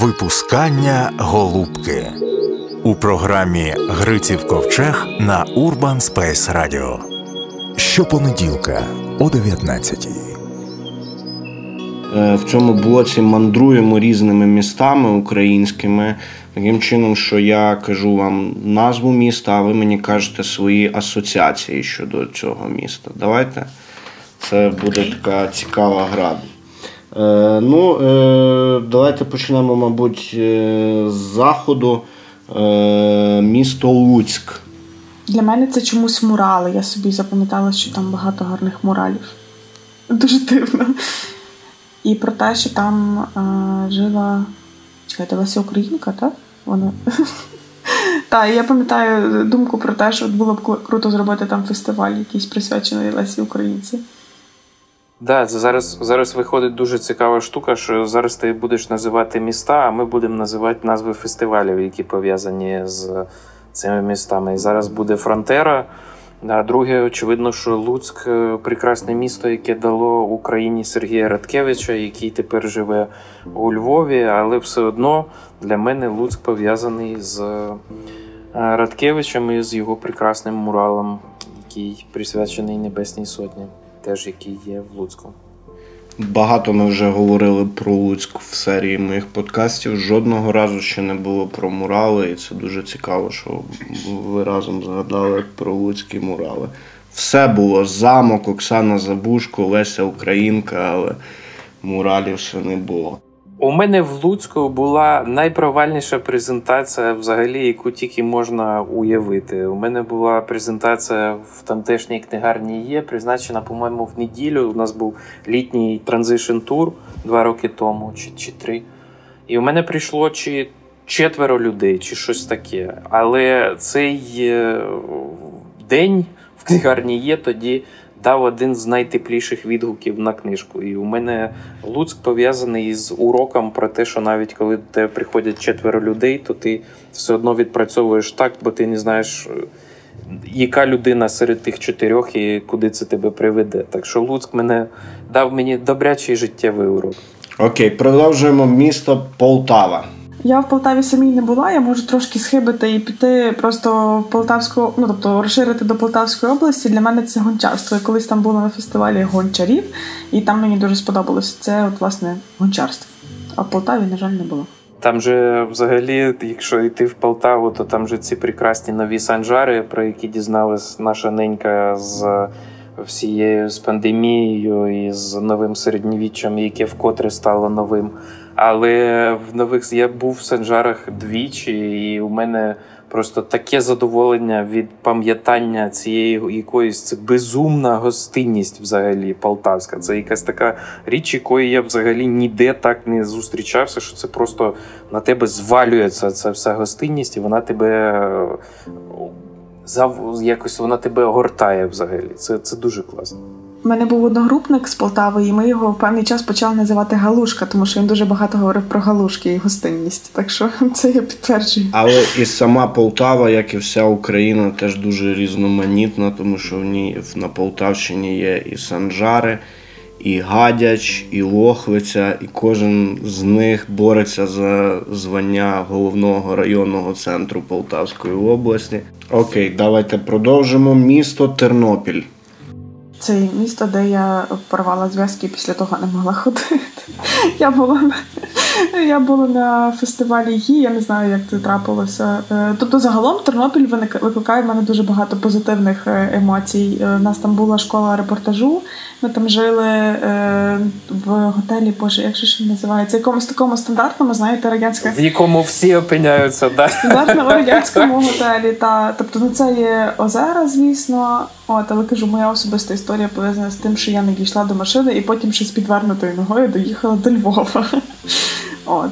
Випускання голубки у програмі Гриців Ковчег на Urban Space Radio. Щопонеділка о 19 е, В цьому блоці мандруємо різними містами українськими Таким чином, що я кажу вам назву міста, а ви мені кажете свої асоціації щодо цього міста. Давайте. Це буде така цікава гра. Е, ну, е, Давайте почнемо, мабуть, е, з заходу. Е, Місто Луцьк. Для мене це чомусь мурали. Я собі запам'ятала, що там багато гарних муралів. Дуже дивно. І про те, що там е, жила. Чекайте, Леся Українка, так? Вона. Так, я пам'ятаю думку про те, що було б круто зробити там фестиваль, якийсь присвячений Лесі Українці. Да, зараз зараз виходить дуже цікава штука, що зараз ти будеш називати міста, а ми будемо називати назви фестивалів, які пов'язані з цими містами. І зараз буде Фронтера. А друге, очевидно, що Луцьк е, прекрасне місто, яке дало Україні Сергія Радкевича, який тепер живе у Львові, але все одно для мене Луцьк пов'язаний з е, Радкевичем і з його прекрасним муралом, який присвячений Небесній Сотні теж який є в Луцьку. Багато ми вже говорили про Луцьк в серії моїх подкастів. Жодного разу ще не було про мурали, і це дуже цікаво, що ви разом згадали про Луцькі мурали. Все було замок, Оксана Забушко, Леся Українка, але муралів ще не було. У мене в Луцьку була найпровальніша презентація, взагалі, яку тільки можна уявити. У мене була презентація в тамтешній книгарні є, призначена, по-моєму, в неділю. У нас був літній транзишн тур два роки тому, чи чи три. І у мене прийшло чи четверо людей, чи щось таке. Але цей е, день в книгарні є тоді дав один з найтепліших відгуків на книжку. І у мене Луцьк пов'язаний з уроком про те, що навіть коли до тебе приходять четверо людей, то ти все одно відпрацьовуєш так, бо ти не знаєш, е, яка людина серед тих чотирьох і куди це тебе приведе. Так що Луцьк мене дав мені добрячий життєвий урок. Окей, продовжуємо місто Полтава. Я в Полтаві самій не була, я можу трошки схибити і піти просто в Полтавську, ну тобто розширити до Полтавської області. Для мене це гончарство. Я колись там була на фестивалі гончарів, і там мені дуже сподобалося. Це от власне гончарство. А в Полтаві, на жаль, не було. Там же взагалі, якщо йти в Полтаву, то там же ці прекрасні нові санжари, про які дізналась наша ненька з всією з пандемією і з новим середньовіччям, яке вкотре стало новим. Але в нових я був в Санжарах двічі, і у мене просто таке задоволення від пам'ятання цієї якоїсь це безумна гостинність взагалі полтавська. Це якась така річ, якої я взагалі ніде так не зустрічався, що це просто на тебе звалюється ця вся гостинність, і вона тебе якось вона тебе огортає взагалі. Це, Це дуже класно. У мене був одногрупник з Полтави, і ми його в певний час почали називати Галушка, тому що він дуже багато говорив про галушки і гостинність. Так що це я підтверджую. Але і сама Полтава, як і вся Україна, теж дуже різноманітна, тому що в ній на Полтавщині є і Санжари, і Гадяч, і Лохвиця, і кожен з них бореться за звання головного районного центру Полтавської області. Окей, давайте продовжимо. Місто Тернопіль. Це місто, де я порвала зв'язки після того не могла ходити. Я була я була на фестивалі гі, я не знаю, як це трапилося. Е, тобто, загалом Тернопіль викликає в мене дуже багато позитивних е, емоцій. У е, нас там була школа репортажу. Ми там жили в готелі, Боже, як же ж він називається? Якомусь такому стандартному, знаєте, радянське. В якому всі опиняються, да? Стандартному радянському готелі. Та, Тобто, ну це є озера, звісно. От, але кажу, моя особиста історія пов'язана з тим, що я не дійшла до машини і потім ще з підвернутою ногою доїхала до Львова. От.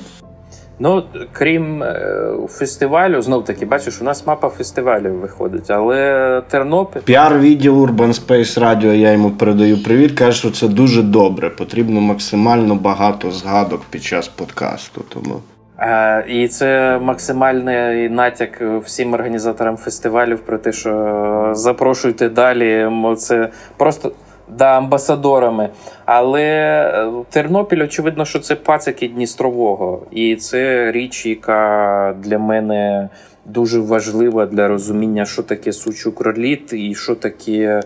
Ну, крім е, фестивалю, знов таки, бачиш, у нас мапа фестивалів виходить, але Тернопіль. Піар-відділ Urban Space Radio, я йому передаю привіт. Каже, що це дуже добре. Потрібно максимально багато згадок під час подкасту. Тому. Е, і це максимальний натяк всім організаторам фестивалів про те, що запрошуйте далі. Це просто да, амбасадорами. Але е, Тернопіль, очевидно, що це пацики Дністрового. І це річ, яка для мене дуже важлива для розуміння, що таке Сучук Роліт і що таке.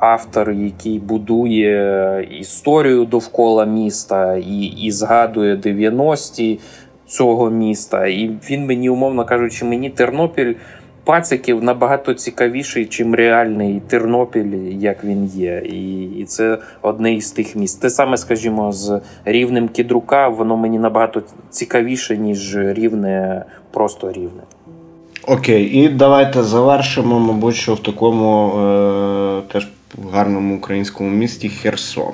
Автор, який будує історію довкола міста і і згадує 90-ті, цього міста. І він мені, умовно кажучи, мені Тернопіль пациків набагато цікавіший, чим реальний Тернопіль, як він є. І і це одне із тих міст. Те саме, скажімо, з рівнем Кідрука, воно мені набагато цікавіше, ніж рівне, просто рівне. Окей, і давайте завершимо, мабуть, що в такому е, теж гарному українському місті Херсон.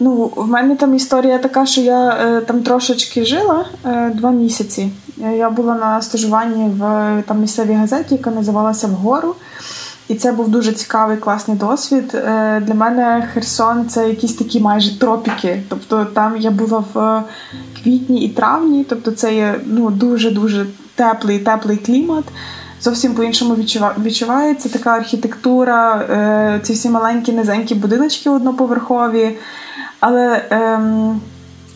Ну, в мене там історія така, що я е, там трошечки жила е, два місяці. Я була на стажуванні в там місцевій газеті, яка називалася Вгору. І це був дуже цікавий, класний досвід. Е, для мене Херсон це якісь такі майже тропіки. Тобто там я була в квітні і травні, тобто це є ну, дуже-дуже теплий, теплий клімат. Зовсім по-іншому відчувається така архітектура, е, ці всі маленькі низенькі будиночки одноповерхові. Але ем,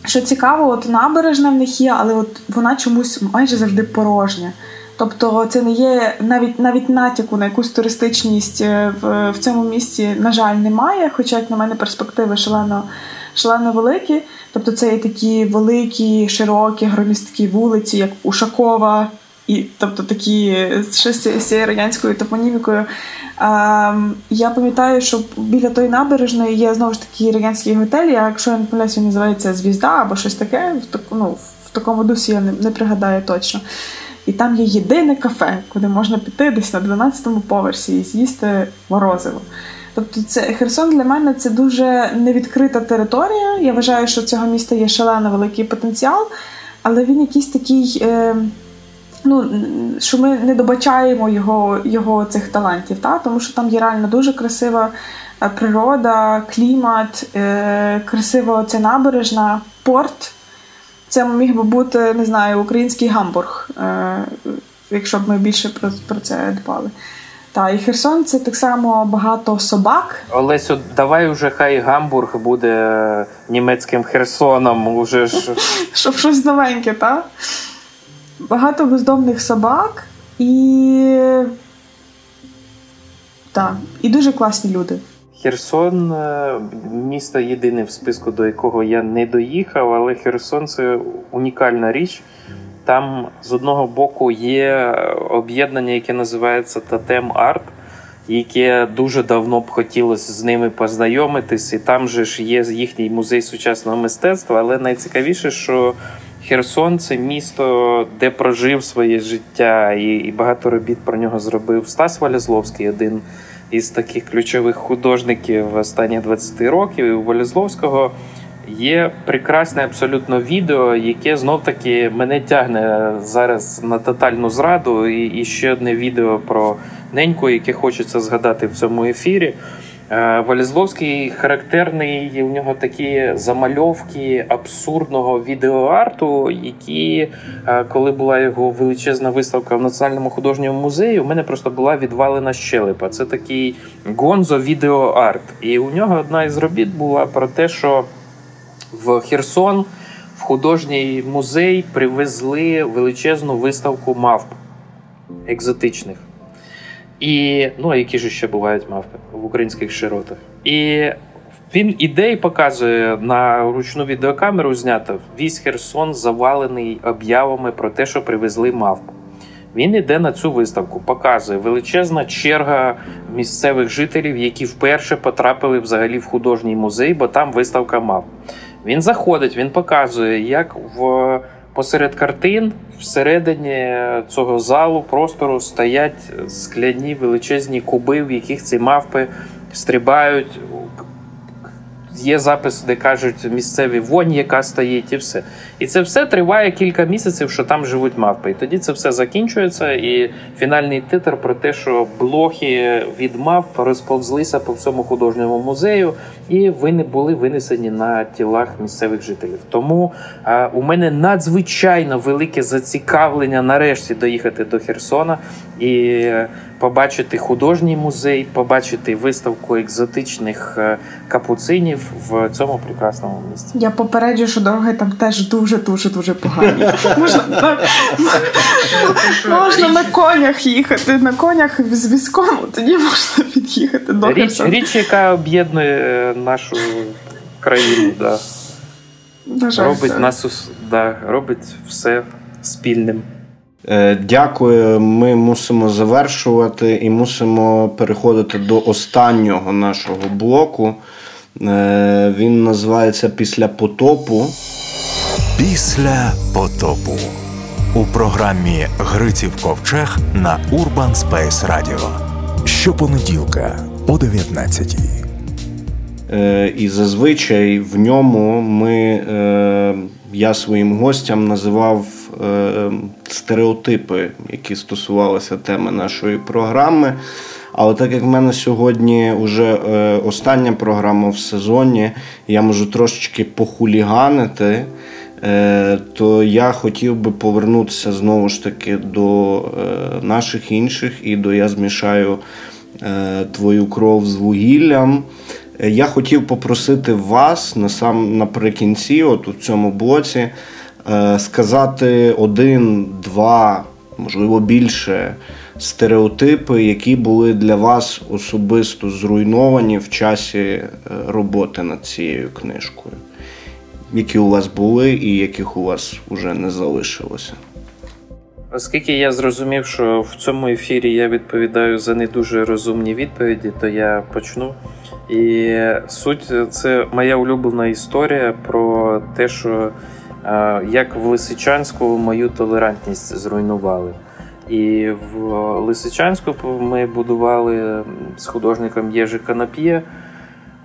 що цікаво, от набережна в них є, але от вона чомусь майже завжди порожня. Тобто це не є навіть навіть натяку на якусь туристичність е, в в цьому місті, на жаль, немає. Хоча, як на мене, перспективи шалено шалено великі. Тобто це є такі великі, широкі, громісткі вулиці, як Ушакова, і тобто такі ще з цією радянською топонімікою. А, Я пам'ятаю, що біля тої набережної є знову ж таки радянський готель, якщо я не помиляюся, він називається Звізда або щось таке. В ну, в такому дусі я не, не пригадаю точно. І там є єдине кафе, куди можна піти десь на 12-му поверсі і з'їсти морозиво. Тобто, це Херсон для мене це дуже невідкрита територія. Я вважаю, що цього міста є шалено великий потенціал, але він якийсь такий. Е, ну, що ми не добачаємо його його цих талантів, та? тому що там є реально дуже красива е, природа, клімат, е, красива ця набережна, порт. Це міг би бути, не знаю, український гамбург, е, якщо б ми більше про, про це дбали. Та, і Херсон це так само багато собак. Олесю, давай уже хай Гамбург буде німецьким Херсоном. Уже ж. Щоб щось новеньке, так? Багато бездомних собак і. Так, і дуже класні люди. Херсон е, місто єдине в списку, до якого я не доїхав, але Херсон це унікальна річ. Там з одного боку є об'єднання, яке називається Тотем Арт, яке дуже давно б хотілося з ними познайомитись. І там же ж є їхній музей сучасного мистецтва. Але найцікавіше, що Херсон це місто, де прожив своє життя, і і багато робіт про нього зробив Стас Валязловський, один із таких ключових художників останніх 20 років. І у Валязловського є прекрасне абсолютно відео, яке знов таки мене тягне зараз на тотальну зраду. І, і ще одне відео про неньку, яке хочеться згадати в цьому ефірі. Е, Валізловський характерний, у нього такі замальовки абсурдного відеоарту, які, е, коли була його величезна виставка в Національному художньому музеї, у мене просто була відвалена щелепа. Це такий гонзо відеоарт. І у нього одна із робіт була про те, що в Херсон в художній музей привезли величезну виставку мавп екзотичних. І ну, які ж ще бувають мавпи в українських широтах. І він іде і показує на ручну відеокамеру знято весь Херсон завалений об'явами про те, що привезли мавпу. Він іде на цю виставку, показує величезна черга місцевих жителів, які вперше потрапили взагалі в художній музей, бо там виставка мав. Він заходить, він показує, як в Посеред картин всередині цього залу простору стоять скляні величезні куби, в яких ці мавпи стрибають Є запис, де кажуть місцеві вонь, яка стоїть, і все. І це все триває кілька місяців, що там живуть мавпи. І тоді це все закінчується. І фінальний титр про те, що блохи від мавп розповзлися по всьому художньому музею, і вони були винесені на тілах місцевих жителів. Тому а, у мене надзвичайно велике зацікавлення нарешті доїхати до Херсона і побачити художній музей, побачити виставку екзотичних е, капуцинів в цьому прекрасному місці. Я попереджу, що дороги там теж дуже дуже дуже погані. Можна на, конях їхати, на конях з візком, тоді можна під'їхати до річ, річ, яка об'єднує е, нашу країну. Да. Робить нас да, робить все спільним. Е, дякую. Ми мусимо завершувати і мусимо переходити до останнього нашого блоку. Е, він називається Після потопу. Після потопу у програмі Гриців Ковчег на Urban Space Radio. Щопонеділка о 19 е, І зазвичай в ньому ми, я своїм гостям називав стереотипи, які стосувалися теми нашої програми. Але так як в мене сьогодні вже е, остання програма в сезоні, я можу трошечки похуліганити, е, то я хотів би повернутися знову ж таки до е, наших інших і до я змішаю твою кров з вугіллям. Я хотів попросити вас на сам наприкінці, от у цьому блоці, сказати один, два, можливо, більше стереотипи, які були для вас особисто зруйновані в часі е, роботи над цією книжкою, які у вас були і яких у вас вже не залишилося. Оскільки я зрозумів, що в цьому ефірі я відповідаю за не дуже розумні відповіді, то я почну. І суть це моя улюблена історія про те, що е, як в Лисичанську мою толерантність зруйнували. І в Лисичанську ми будували з художником Єжи Канап'є,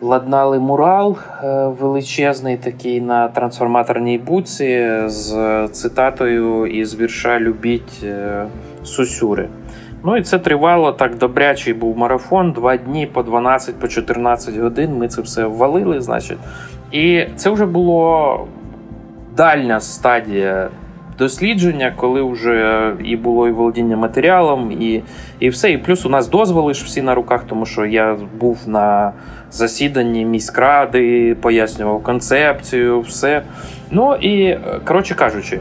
ладнали мурал е, величезний такий на трансформаторній буці з цитатою із вірша Любіть е, Сусюри. Ну і це тривало так добрячий був марафон. Два дні по 12 по 14 годин. Ми це все ввалили, значить. І це вже було дальня стадія дослідження, коли вже і було і володіння матеріалом, і і все. І плюс у нас дозволи ж всі на руках, тому що я був на засіданні міськради, пояснював концепцію, все. Ну і коротше кажучи,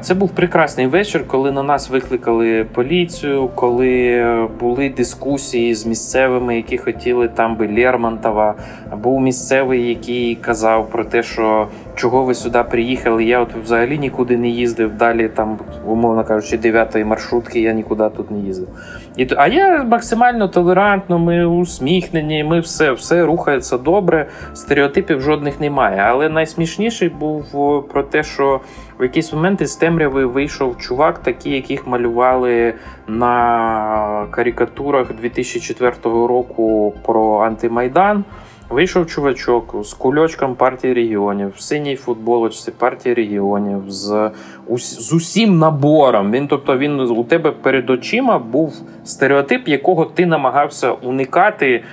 це був прекрасний вечір, коли на нас викликали поліцію, коли були дискусії з місцевими, які хотіли там би Лермонтова. Був місцевий, який казав про те, що чого ви сюди приїхали. Я от взагалі нікуди не їздив. Далі там, умовно кажучи, дев'ятої маршрутки я нікуди тут не їздив. І А я максимально толерантно, ми усміхнені, ми все все рухається добре. Стереотипів жодних немає. Але найсмішніший був про те, що в якийсь момент із темряви вийшов чувак, такий, яких малювали на карикатурах 2004 року про антимайдан. Вийшов чувачок з кульочком партії регіонів, в синій футболочці партії регіонів, з з усім набором. Він, тобто, він у тебе перед очима був стереотип, якого ти намагався уникати,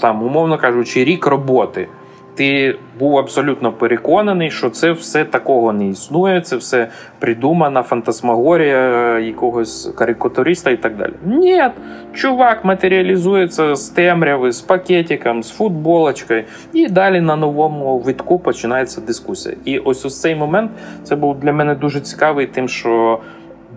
там, умовно кажучи, рік роботи ти був абсолютно переконаний, що це все такого не існує, це все придумана фантасмагорія якогось карикатуриста і так далі. Ні, чувак матеріалізується з темряви, з пакетиком, з футболочкою, і далі на новому витку починається дискусія. І ось ось цей момент це був для мене дуже цікавий, тим, що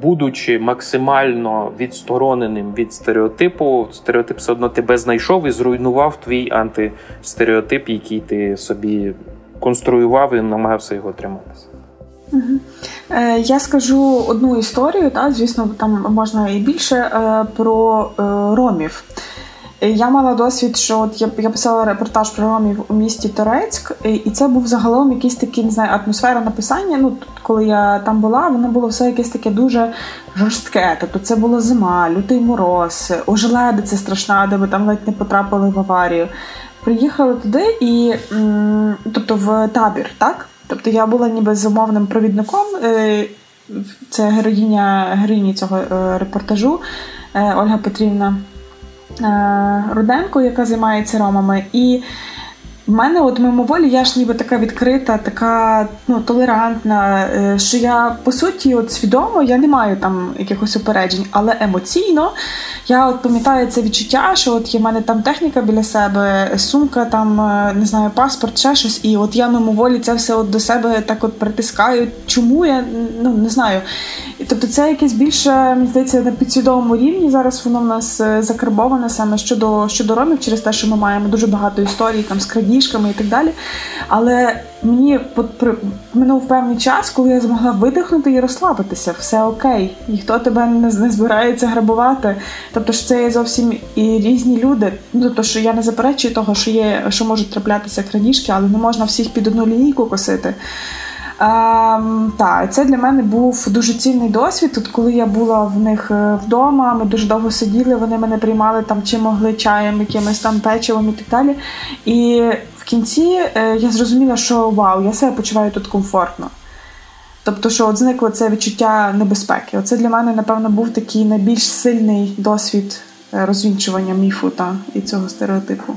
будучи максимально відстороненим від стереотипу, стереотип все одно тебе знайшов і зруйнував твій антистереотип, який ти собі конструював і намагався його триматися. Угу. Я скажу одну історію, та звісно, там можна і більше е, про е, ромів. Я мала досвід, що от я я писала репортаж про ромів у місті Торецьк, і це був загалом якийсь такий, не знаю, атмосфера написання. Ну, коли я там була, воно було все якесь таке дуже жорстке. Тобто це була зима, лютий мороз, ожеледиця страшна, де ми там ледь не потрапили в аварію. Приїхали туди і тобто в табір, так? Тобто я була ніби з умовним провідником. Е, це героїня героїні цього е, репортажу е, Ольга Петрівна. Е, Руденко, яка займається ромами. І в мене, от мимоволі, я ж ніби така відкрита, така ну, толерантна, е, що я по суті от свідомо я не маю там якихось упереджень, але емоційно я от пам'ятаю це відчуття, що от є в мене там техніка біля себе, сумка, там е, не знаю, паспорт, ще щось, і от я мимоволі це все от до себе так от притискаю. Чому я ну не знаю. тобто це якесь більше, мені здається, на підсвідомому рівні. Зараз воно в нас е, закарбоване саме щодо щодо ромів, через те, що ми маємо дуже багато історій там з крадіжками і так далі. Але мені минув певний час, коли я змогла видихнути і розслабитися, все окей, ніхто тебе не, не збирається грабувати. Тобто що це є зовсім і різні люди. Ну тобто, що я не заперечую того, що є, що можуть траплятися крадіжки, але не можна всіх під одну лінійку косити. Ем, Так, це для мене був дуже цінний досвід. Тут, коли я була в них е, вдома, ми дуже довго сиділи, вони мене приймали там чи могли чаєм, якимось там печивом і так далі. І в кінці е, я зрозуміла, що вау, я себе почуваю тут комфортно. Тобто, що от зникло це відчуття небезпеки. Оце для мене, напевно, був такий найбільш сильний досвід е, розвінчування міфу та і цього стереотипу.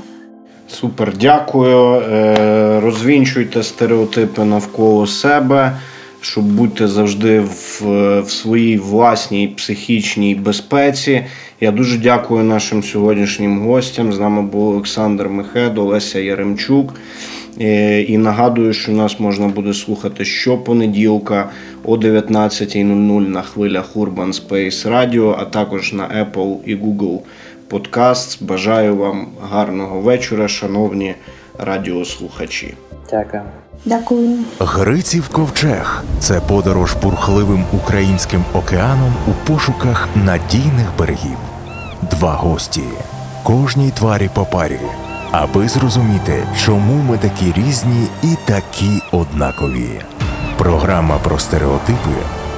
Супер, дякую. Е, розвінчуйте стереотипи навколо себе, щоб бути завжди в, в своїй власній психічній безпеці. Я дуже дякую нашим сьогоднішнім гостям. З нами був Олександр Мехедо, Олеся Яремчук. Е, і нагадую, що нас можна буде слухати щопонеділка о 19.00 на хвилях Urban Space Radio, а також на Apple і Google Podcast. Бажаю вам гарного вечора, шановні радіослухачі. Дякую. Дякую. Гриців ковчег це подорож бурхливим українським океаном у пошуках надійних берегів. Два гості кожній тварі по парі, аби зрозуміти, чому ми такі різні і такі однакові. Програма про стереотипи,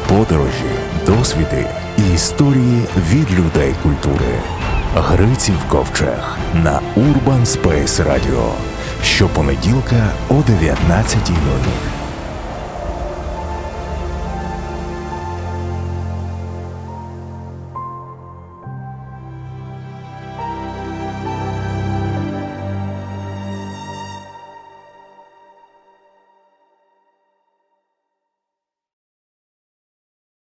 подорожі, досвіди і історії від людей культури. Гриців ковчег на Urban Space Radio щопонеділка о 19.00.